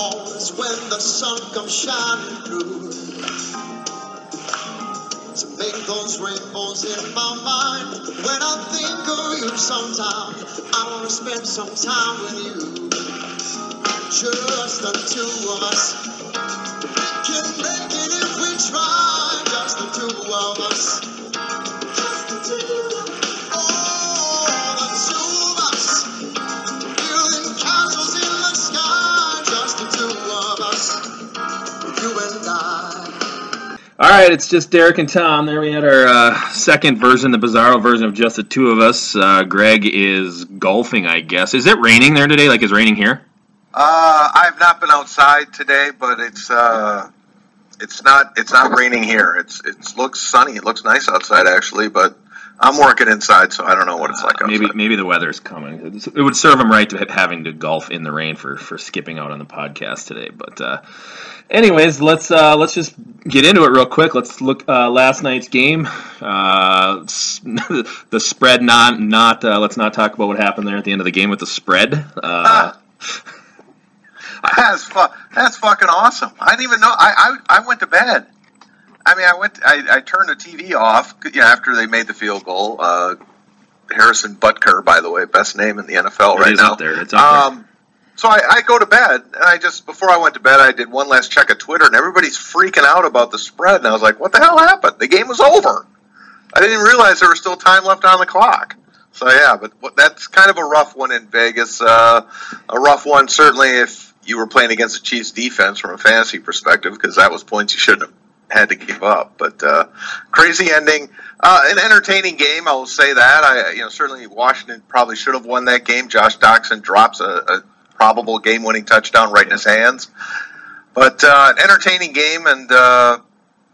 always when the sun comes shining through. To make those rainbows in my mind. When I think of you sometime, I want to spend some time with you. Just the two of us can make it if we try. Just the two of us. Right, it's just Darik and Tom. There we had our uh, second version, the Bizarro version of just the two of us. Uh, Greg is golfing, I guess. Is it raining there today? Like, is raining here? Uh, I've not been outside today, but it's uh, it's not it's not raining here. It's it looks sunny. It looks nice outside actually, but I'm working inside, so I don't know what it's like. Uh, maybe maybe the weather's coming. It would serve him right to having to golf in the rain for for skipping out on the podcast today. But uh, anyways, let's uh, let's just get into it real quick. Let's look uh, last night's game. Uh, the spread not not. Uh, let's not talk about what happened there at the end of the game with the spread. Uh, that's fu- that's fucking awesome. I didn't even know. I I, I went to bed. I mean, I went. I, I turned the TV off you know, after they made the field goal. Uh, Harrison Butker, by the way, best name in the NFL it right now. Up there. It's up um, there. So I, I, go to bed, and I just before I went to bed, I did one last check of Twitter, and everybody's freaking out about the spread, and I was like, "What the hell happened? The game was over." I didn't realize there was still time left on the clock. So yeah, but that's kind of a rough one in Vegas. Uh, a rough one, certainly, if you were playing against the Chiefs' defense from a fantasy perspective, because that was points you shouldn't have had to give up. But uh, crazy ending, uh, an entertaining game. I will say that. I, you know, certainly Washington probably should have won that game. Josh Doctson drops a, a probable game-winning touchdown right in his hands. But uh, an entertaining game, and uh,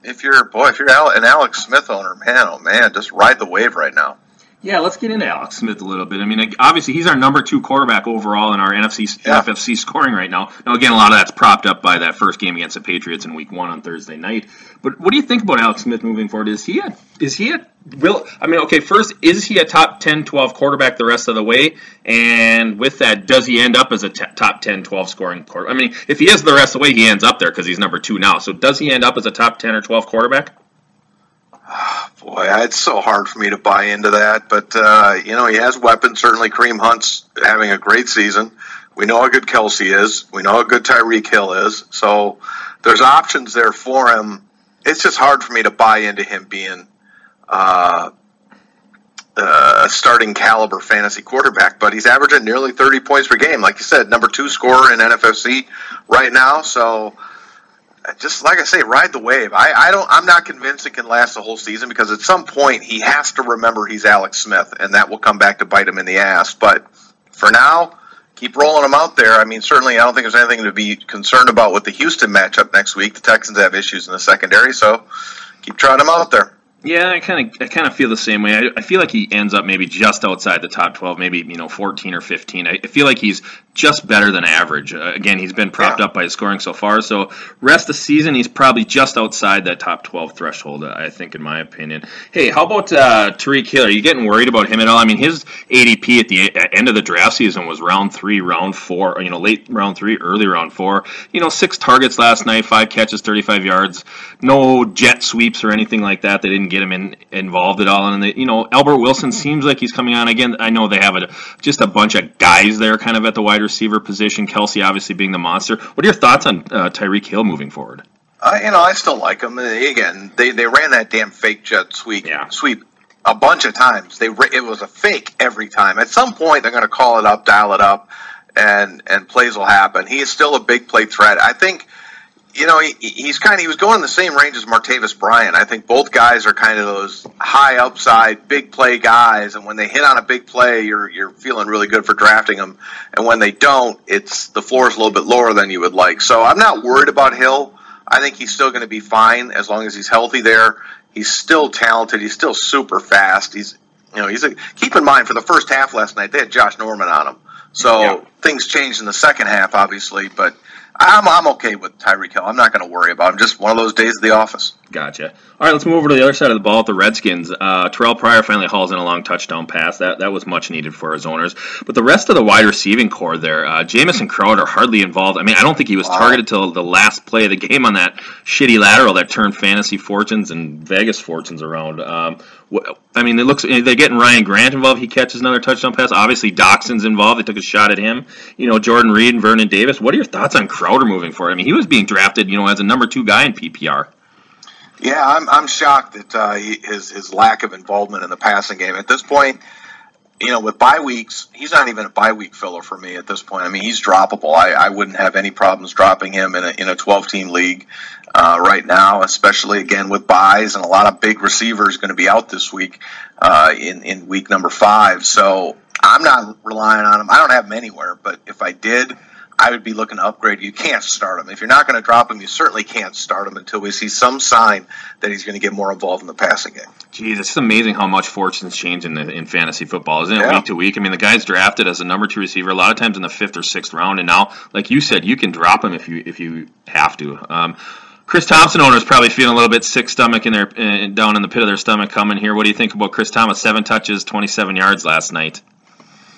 if you're boy, if you're an Alex Smith owner, man, oh man, just ride the wave right now. Yeah, let's get into Alex Smith a little bit. I mean, obviously he's our number two quarterback overall in our NFC yeah. FFC scoring right now. Now, again, a lot of that's propped up by that first game against the Patriots in Week One on Thursday night. But what do you think about Alex Smith moving forward? Is he a, is he a will? I mean, okay, first, is he a top 10, 12 quarterback the rest of the way? And with that, does he end up as a t- top 10, 12 scoring quarterback? I mean, if he is the rest of the way, he ends up there because he's number two now. So does he end up as a top 10 or 12 quarterback? Boy, it's so hard for me to buy into that. But, uh, you know, he has weapons. Certainly, Kareem Hunt's having a great season. We know how good Kelce is. We know how good Tyreek Hill is. So there's options there for him. It's just hard for me to buy into him being uh, uh, a starting caliber fantasy quarterback. But he's averaging nearly 30 points per game. Like you said, number two scorer in NFFC right now. So just like I say, ride the wave. I, I don't. I'm not convinced it can last the whole season because at some point he has to remember he's Alex Smith, and that will come back to bite him in the ass. But for now, keep rolling him out there. I mean, certainly, I don't think there's anything to be concerned about with the Houston matchup next week. The Texans have issues in the secondary, so keep trying them out there. Yeah, I kind of I kind of feel the same way. I, I, feel like he ends up maybe just outside the top 12, maybe you know 14 or 15. I, I feel like he's just better than average. Uh, again, he's been propped yeah. up by his scoring so far. So rest of the season, he's probably just outside that top 12 threshold. I think, in my opinion. Hey, how about uh, Tyreek Hill? Are you getting worried about him at all? I mean, his ADP at the end of the draft season was round three, round four, or, you know, late round three, early round four. You know, six targets last night, five catches, 35 yards. No jet sweeps or anything like that. They didn't get him in, involved at all. And the, you know, Albert Wilson seems like he's coming on again. I know they have a, just a bunch of guys there, kind of at the wide receiver position. Kelce obviously being the monster. What are your thoughts on uh, Tyreek Hill moving forward? Uh, you know, I still like him. Again, they, they ran that damn fake jet sweep yeah. sweep a bunch of times. They it was a fake every time. At some point, they're going to call it up, dial it up, and and plays will happen. He is still a big play threat. I think you know, he, he's kind of he was going in the same range as Martavis Bryant. I think both guys are kind of those high upside, big play guys, and when they hit on a big play, you're you're feeling really good for drafting them. And when they don't, it's the floor is a little bit lower than you would like. So I'm not worried about Hill. I think he's still going to be fine as long as he's healthy there. He's still talented. He's still super fast. He's you know he's a, keep in mind for the first half last night they had Josh Norman on him. So yeah. things changed in the second half, obviously, but I'm, I'm okay with Tyreek Hill. I'm not going to worry about him. Just one of those days at the office. Gotcha. All right, let's move over to the other side of the ball with the Redskins. Uh, Terrelle Pryor finally hauls in a long touchdown pass. That that was much needed for his owners. But the rest of the wide receiving corps there, uh, Jamison Crowder hardly involved. I mean, I don't think he was wow. targeted till the last play of the game on that shitty lateral that turned fantasy fortunes and Vegas fortunes around. Um, I mean, it looks they're getting Ryan Grant involved. He catches another touchdown pass. Obviously, Doctson's involved. They took a shot at him. You know, Jordan Reed and Vernon Davis. What are your thoughts on Crowder moving forward? I mean, he was being drafted, you know, as a number two guy in PPR. Yeah, I'm, I'm shocked at uh, his his lack of involvement in the passing game at this point. You know, with bye weeks, he's not even a bye week filler for me at this point. I mean, he's droppable. I, I wouldn't have any problems dropping him in a in a 12 team league uh, right now, especially again with byes and a lot of big receivers going to be out this week uh, in in week number five. So I'm not relying on him. I don't have him anywhere, but if I did, I would be looking to upgrade. You can't start him if you're not going to drop him. You certainly can't start him until we see some sign that he's going to get more involved in the passing game. Geez, it's amazing how much fortunes change in the, in fantasy football, isn't it? Yeah. Week to week. I mean, the guy's drafted as a number two receiver a lot of times in the fifth or sixth round, and now, like you said, you can drop him if you if you have to. Um, Chris Thompson owners probably feeling a little bit sick stomach in their uh, down in the pit of their stomach coming here. What do you think about Chris Thomas? Seven touches, 27 yards last night.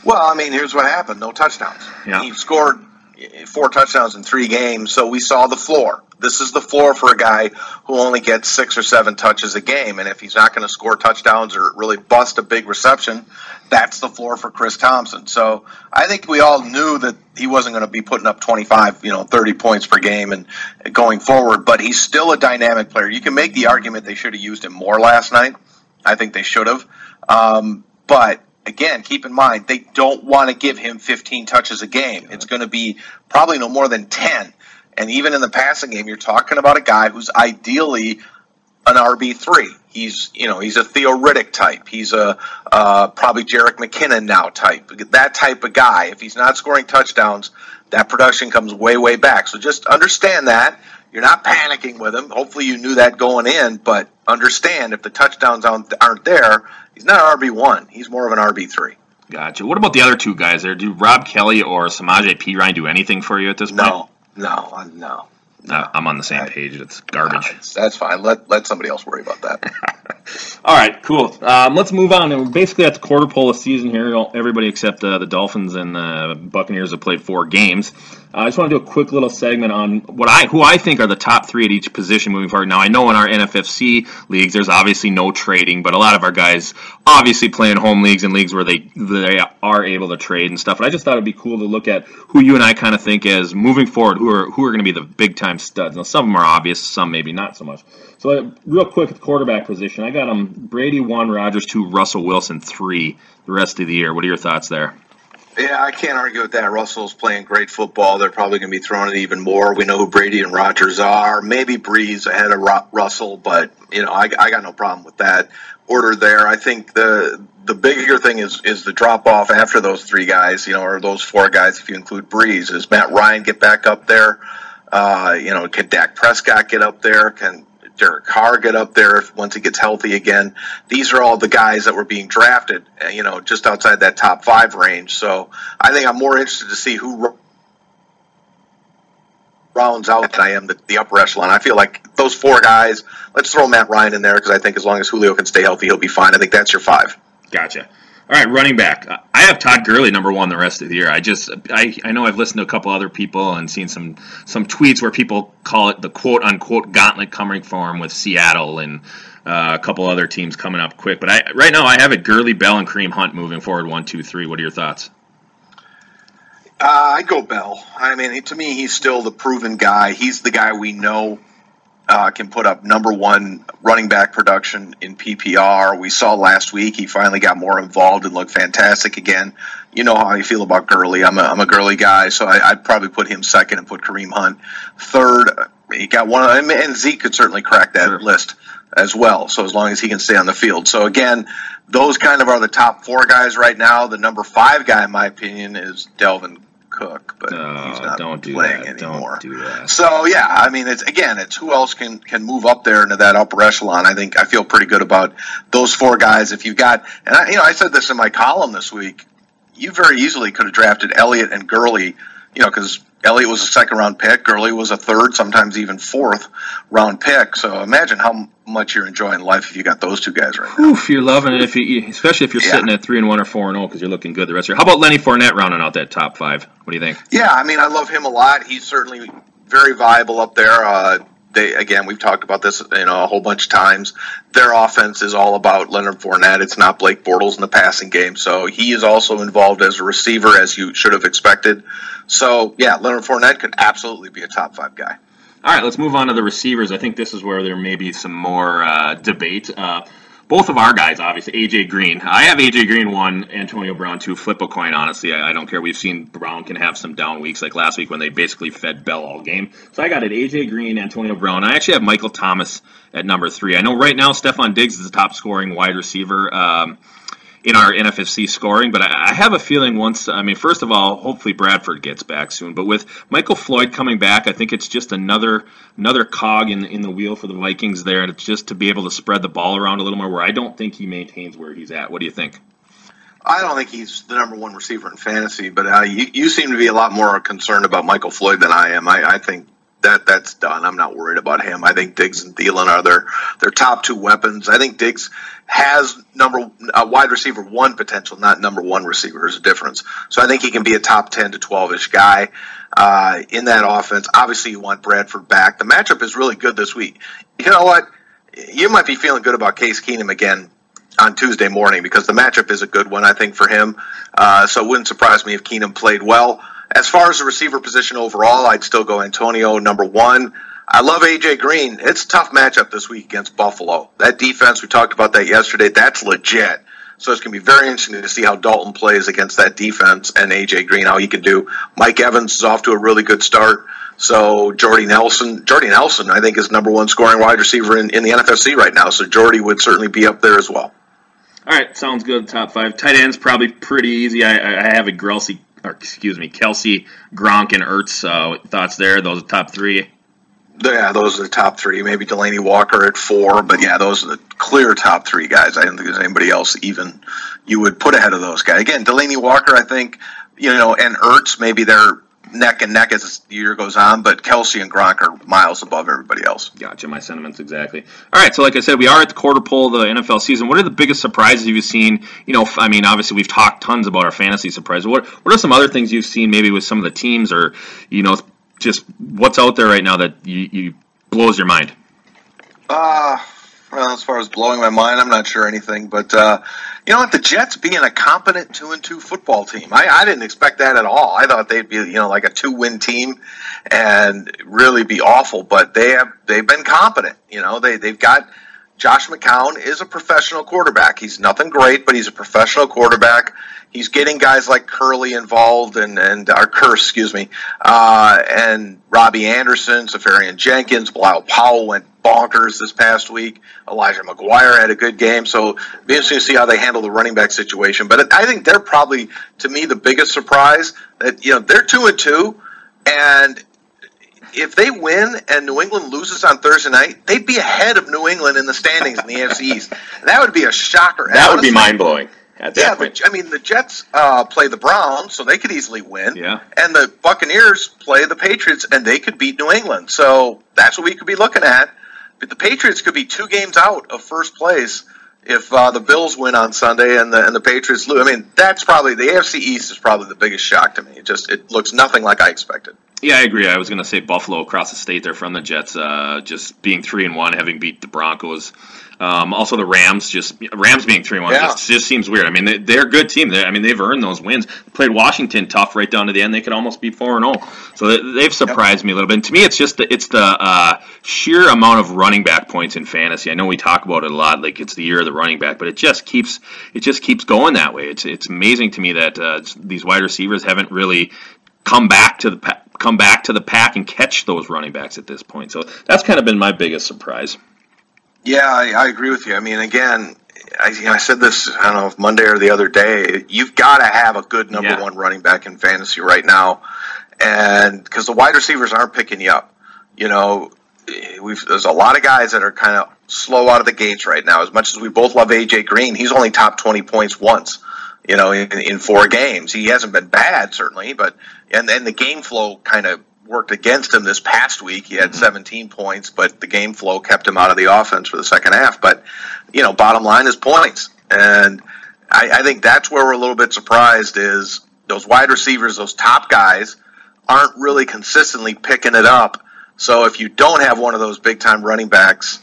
Well, I mean, here's what happened: no touchdowns. Yeah. He scored four touchdowns in three games, so we saw the floor. This is the floor for a guy who only gets six or seven touches a game, and if he's not going to score touchdowns or really bust a big reception, that's the floor for Chris Thompson. So I think we all knew that he wasn't going to be putting up 25, you know, 30 points per game and going forward, but he's still a dynamic player. You can make the argument they should have used him more last night. I think they should have. Um, but again, keep in mind, they don't want to give him 15 touches a game. It's going to be probably no more than 10. And even in the passing game, you're talking about a guy who's ideally an RB three. He's you know he's a Theo Riddick type. He's a uh, probably Jerick McKinnon now type. That type of guy. If he's not scoring touchdowns, that production comes way way back. So just understand that. You're not panicking with him. Hopefully you knew that going in, but understand if the touchdowns aren't there, he's not an RB one. He's more of an RB three. Gotcha. What about the other two guys there? Do Rob Kelley or Samaje Perine do anything for you at this point? No, no, no. Uh, I'm on the same page. It's garbage. No, that's fine. Let let somebody else worry about that. All right, cool. Um, let's move on. And basically, at the quarter pole of season here, everybody except uh, the Dolphins and the Buccaneers have played four games. Uh, I just want to do a quick little segment on what I who I think are the top three at each position moving forward. Now I know in our NFFC leagues there's obviously no trading, but a lot of our guys obviously play in home leagues and leagues where they they are able to trade and stuff. And I just thought it'd be cool to look at who you and I kind of think as moving forward, who are who are going to be the big time studs. Now some of them are obvious, some maybe not so much. So uh, real quick the quarterback position, I got them Brady one, Rodgers two, Russell Wilson three the rest of the year. What are your thoughts there? Yeah, I can't argue with that. Russell's playing great football. They're probably going to be throwing it even more. We know who Brady and Rodgers are. Maybe Brees ahead of Russell, but you know, I, I got no problem with that order there. I think the the bigger thing is is the drop off after those three guys, you know, or those four guys if you include Brees. Is Matt Ryan get back up there? Uh, you know, can Dak Prescott get up there? Can Derek Carr get up there if, once he gets healthy again. These are all the guys that were being drafted, uh, you know, just outside that top five range. So I think I'm more interested to see who rounds out than I am the, the upper echelon. I feel like those four guys. Let's throw Matt Ryan in there because I think as long as Julio can stay healthy, he'll be fine. I think that's your five. Gotcha. All right, running back. I have Todd Gurley number one the rest of the year. I just I, I know I've listened to a couple other people and seen some some tweets where people call it the quote unquote gauntlet coming for him with Seattle and uh, a couple other teams coming up quick. But I right now I have it Gurley, Bell, and Kareem Hunt moving forward one, two, three. What are your thoughts? Uh, I go Bell. I mean, to me, he's still the proven guy. He's the guy we know uh, can put up number one running back production in PPR. We saw last week he finally got more involved and looked fantastic again. You know how I feel about Gurley. I'm a, I'm a Gurley guy, so I, would probably put him second and put Kareem Hunt third. he got one of them, and Zeke could certainly crack that sure. list as well. So as long as he can stay on the field. So again, those kind of are the top four guys right now. The number five guy, in my opinion, is Dalvin Cook, but no, he's not don't do playing that. anymore. Don't do that. So yeah, I mean, it's again, it's who else can can move up there into that upper echelon. I think I feel pretty good about those four guys. If you've got, and I, you know, I said this in my column this week. You very easily could have drafted Elliott and Gurley, you know, because Elliott was a second round pick. Gurley was a third, sometimes even fourth round pick. So imagine how much you're enjoying life if you got those two guys right now. Oof, you're loving it, if you, especially if you're yeah. sitting at three and one or four and zero oh, because you're looking good the rest of the year. How about Lenny Fournette rounding out that top five? What do you think? Yeah, I mean, I love him a lot. He's certainly very viable up there. Uh, they again, we've talked about this you know a whole bunch of times. Their offense is all about Leonard Fournette. It's not Blake Bortles in the passing game, so he is also involved as a receiver, as you should have expected. So yeah, Leonard Fournette could absolutely be a top five guy. All right, let's move on to the receivers. I think this is where there may be some more uh, debate. Uh, both of our guys, obviously, AJ Green. I have AJ Green one, Antonio Brown two. Flip a coin, honestly. I, I, don't care. We've seen Brown can have some down weeks, like last week when they basically fed Bell all game. So I got it AJ Green, Antonio Brown. I actually have Michael Thomas at number three. I know right now Stefon Diggs is the top scoring wide receiver. Um, in our NFFC scoring, but I, have a feeling once, I mean, first of all, hopefully Bradford gets back soon, but with Michael Floyd coming back, I think it's just another another cog in, in the wheel for the Vikings there, and it's just to be able to spread the ball around a little more where I don't think he maintains where he's at. What do you think? I don't think he's the number one receiver in fantasy, but uh, you, you seem to be a lot more concerned about Michael Floyd than I am. I, I think that that's done. I'm not worried about him. I think Diggs and Thielen are their their top two weapons. I think Diggs has number a wide receiver one potential, not number one receiver. There's a difference. So I think he can be a top ten to twelve ish guy uh, in that offense. Obviously, you want Bradford back. The matchup is really good this week. You know what? You might be feeling good about Case Keenum again on Tuesday morning because the matchup is a good one. I think for him. Uh, so it wouldn't surprise me if Keenum played well. As far as the receiver position overall, I'd still go Antonio number one. I love AJ Green. It's a tough matchup this week against Buffalo. That defense, we talked about that yesterday, that's legit. So it's going to be very interesting to see how Dalton plays against that defense and AJ Green, how he can do. Mike Evans is off to a really good start. So Jordy Nelson, Jordy Nelson, I think is number one scoring wide receiver in, in the NFFC right now. So Jordy would certainly be up there as well. All right, sounds good. Top five tight ends probably pretty easy. I, I have a Grelsey excuse me, Kelce, Gronk, and Ertz. Uh, thoughts there? Those are the top three. Yeah, those are the top three. Maybe Delanie Walker at four, but yeah, those are the clear top three guys. I don't think there's anybody else even you would put ahead of those guys. Again, Delanie Walker, I think, you know, and Ertz, maybe they're neck and neck as the year goes on, but Kelce and Gronk are miles above everybody else. Gotcha. My sentiments exactly. All right. So, like I said, we are at the quarter pole of the NFL season. What are the biggest surprises you've seen? You know, I mean, obviously we've talked tons about our fantasy surprises. What What are some other things you've seen, maybe with some of the teams, or you know, just what's out there right now that you, you blows your mind? Uh well, as far as blowing my mind, I'm not sure anything. But uh, you know what? The Jets being a competent two and two football team, I, I didn't expect that at all. I thought they'd be you know like a two win team and really be awful. But they have they've been competent. You know they they've got Josh McCown is a professional quarterback. He's nothing great, but he's a professional quarterback. He's getting guys like Curley involved and and our Curse, excuse me, uh, and Robbie Anderson, Seferian-Jenkins, Bilal Powell went bonkers this past week. Elijah McGuire had a good game, so be interesting to see how they handle the running back situation. But I think they're probably, to me, the biggest surprise that you know they're two and two, and if they win and New England loses on Thursday night, they'd be ahead of New England in the standings in the AFC East. That would be a shocker. That would be mind blowing. yeah, but I mean, the Jets uh, play the Browns, so they could easily win. Yeah. And the Buccaneers play the Patriots, and they could beat New England. So that's what we could be looking at. The Patriots could be two games out of first place if uh, the Bills win on Sunday and the and the Patriots lose. I mean, that's probably the AFC East is probably the biggest shock to me. It just it looks nothing like I expected. Yeah, I agree. I was going to say Buffalo across the state there from the Jets, uh, just being three and one, having beat the Broncos. Um, also, the Rams just Rams being three one yeah. just, just seems weird. I mean, they, are a good team. They, I mean, they've earned those wins. Played Washington tough right down to the end. They could almost be four and zero. Oh. So they, have surprised yep. me a little bit. And to me, it's just the, it's the uh, sheer amount of running back points in fantasy. I know we talk about it a lot, like it's the year of the running back, but it just keeps it just keeps going that way. It's it's amazing to me that uh, these wide receivers haven't really come back to the come back to the pack and catch those running backs at this point. So that's kind of been my biggest surprise. Yeah, I, I agree with you. I mean, again, I, you know, I said this, I don't know if Monday or the other day, you've got to have a good number yeah. one running back in fantasy right now. And because the wide receivers aren't picking you up, you know, we've, there's a lot of guys that are kind of slow out of the gates right now. As much as we both love AJ Green, he's only top 20 points once, you know, in, in four games. He hasn't been bad, certainly, but, and then the game flow kind of worked against him this past week. He had mm-hmm. 17 points, but the game flow kept him out of the offense for the second half. But, you know, bottom line is points. And I, I think that's where we're a little bit surprised is those wide receivers, those top guys, aren't really consistently picking it up. So if you don't have one of those big time running backs,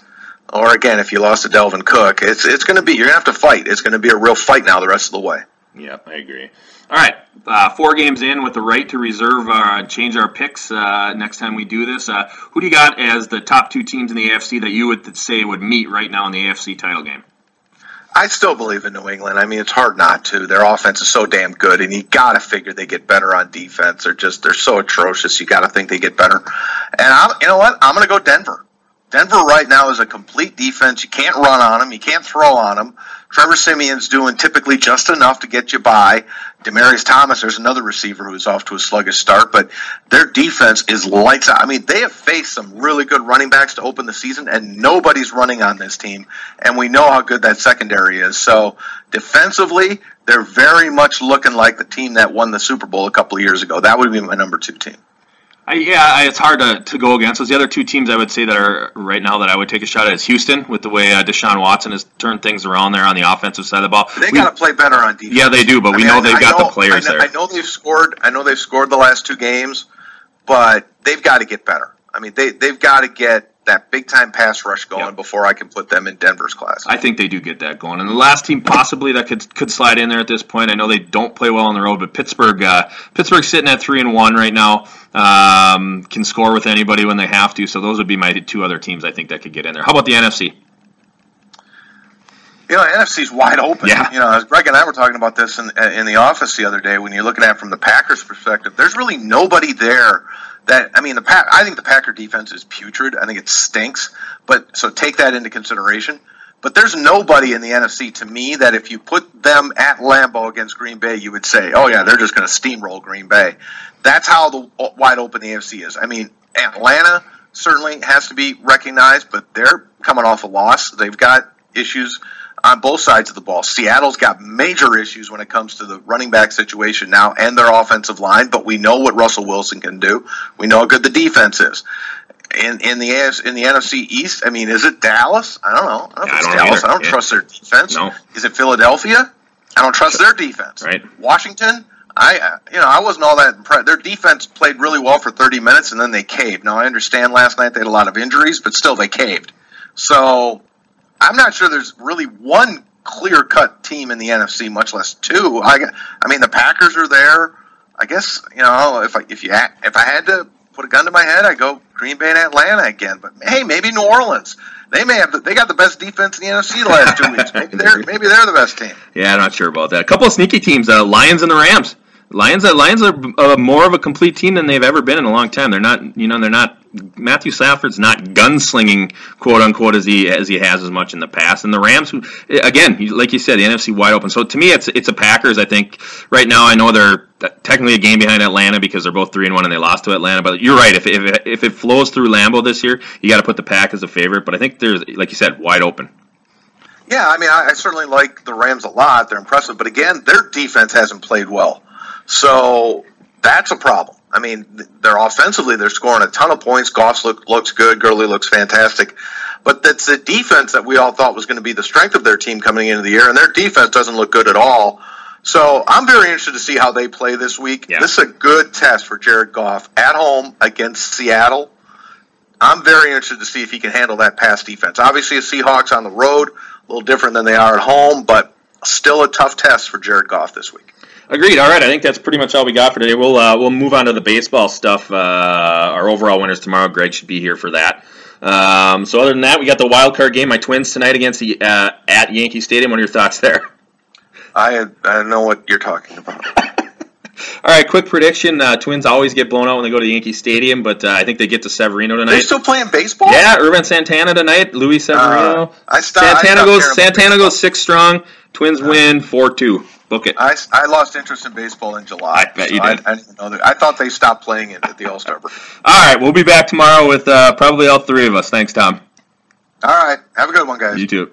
or again, if you lost to Dalvin Cook, it's it's going to be you're going to have to fight. It's going to be a real fight now the rest of the way. Yeah, I agree. All right, uh, four games in with the right to reserve, uh, change our picks uh, next time we do this. Uh, who do you got as the top two teams in the AFC that you would say would meet right now in the AFC title game? I still believe in New England. I mean, it's hard not to. Their offense is so damn good, and you got to figure they get better on defense. They're just they're so atrocious. You got to think they get better. And I'm, you know what? I'm going to go Denver. Denver right now is a complete defense. You can't run on them. You can't throw on them. Trevor Siemian's doing typically just enough to get you by. Demaryius Thomas, there's another receiver who's off to a sluggish start, but their defense is lights out. I mean, they have faced some really good running backs to open the season, and nobody's running on this team. And we know how good that secondary is. So defensively, they're very much looking like the team that won the Super Bowl a couple of years ago. That would be my number two team. I, yeah, it's hard to, to go against. Those the other two teams I would say that are right now that I would take a shot at is Houston with the way uh, Deshaun Watson has turned things around there on the offensive side of the ball. They got to play better on defense. Yeah, they do, but I we mean, know they've I got know, the players I know, there. I know they've scored. I know they've scored the last two games, but they've got to get better. I mean, they they've got to get that big time pass rush going yep. before I can put them in Denver's class. I think they do get that going. And the last team possibly that could could slide in there at this point. I know they don't play well on the road, but Pittsburgh uh, Pittsburgh's sitting at three and one right now. Um, can score with anybody when they have to. So those would be my two other teams I think that could get in there. How about the NFC? You know, the NFC's wide open. Yeah. You know, as Greg and I were talking about this in, in the office the other day, when you're looking at it from the Packers' perspective, there's really nobody there that I mean the Pack, I think the Packer defense is putrid. I think it stinks. But so take that into consideration. But there's nobody in the NFC to me that if you put them at Lambeau against Green Bay, you would say, "Oh yeah, they're just going to steamroll Green Bay." That's how the uh, wide open the AFC is. I mean, Atlanta certainly has to be recognized, but they're coming off a loss. They've got issues on both sides of the ball. Seattle's got major issues when it comes to the running back situation now and their offensive line, but we know what Russell Wilson can do. We know how good the defense is. In in the AS, in the NFC East, I mean, is it Dallas? I don't know. I don't know if it's Dallas. Either. I don't yeah. trust their defense. No. Is it Philadelphia? I don't trust their defense. Right. Washington. I you know I wasn't all that impressed. Their defense played really well for 30 minutes and then they caved. Now I understand last night they had a lot of injuries, but still they caved. So I'm not sure there's really one clear cut team in the NFC, much less two. I, I mean, the Packers are there. I guess you know if I if you if I had to put a gun to my head, I go Green Bay and Atlanta again. But hey, maybe New Orleans. They may have the, they got the best defense in the NFC the last two weeks. Maybe they're maybe they're the best team. Yeah, I'm not sure about that. A couple of sneaky teams, uh, Lions and the Rams. Lions, uh, Lions are uh, more of a complete team than they've ever been in a long time. They're not, you know, they're not. Matthew Stafford's not gunslinging, quote unquote, as he as he has as much in the past. And the Rams, who, again, like you said, the NFC wide open. So to me, it's it's a Packers. I think right now, I know they're technically a game behind Atlanta because they're both three and one and they lost to Atlanta. But you're right. If if if it flows through Lambeau this year, you got to put the Pack as a favorite. But I think there's, like you said, wide open. Yeah, I mean, I, I certainly like the Rams a lot. They're impressive, but again, their defense hasn't played well. So that's a problem. I mean, they're offensively, they're scoring a ton of points. Goff look, looks good. Gurley looks fantastic. But that's the defense that we all thought was going to be the strength of their team coming into the year, and their defense doesn't look good at all. So I'm very interested to see how they play this week. Yeah. This is a good test for Jared Goff at home against Seattle. I'm very interested to see if he can handle that pass defense. Obviously, the Seahawks on the road, a little different than they are at home, but still a tough test for Jared Goff this week. Agreed. All right, I think that's pretty much all we got for today. We'll uh, we'll move on to the baseball stuff. Uh, our overall winners tomorrow. Greg should be here for that. Um, so other than that, we got the wild card game. My Twins tonight against the uh, at Yankee Stadium. What are your thoughts there? I I know what you're talking about. All right, quick prediction. Uh, Twins always get blown out when they go to Yankee Stadium, but uh, I think they get to Severino tonight. They're still playing baseball. Yeah, Ervin Santana tonight. Luis Severino. Uh, I stopped- Santana stopped goes. Santana baseball. goes six strong. Twins win four two. Book it. I, I lost interest in baseball in July. I bet you so did. I, I didn't know that. I thought they stopped playing it at the All Star break. All right, we'll be back tomorrow with uh, probably all three of us. Thanks, Tom. All right. Have a good one, guys. You too.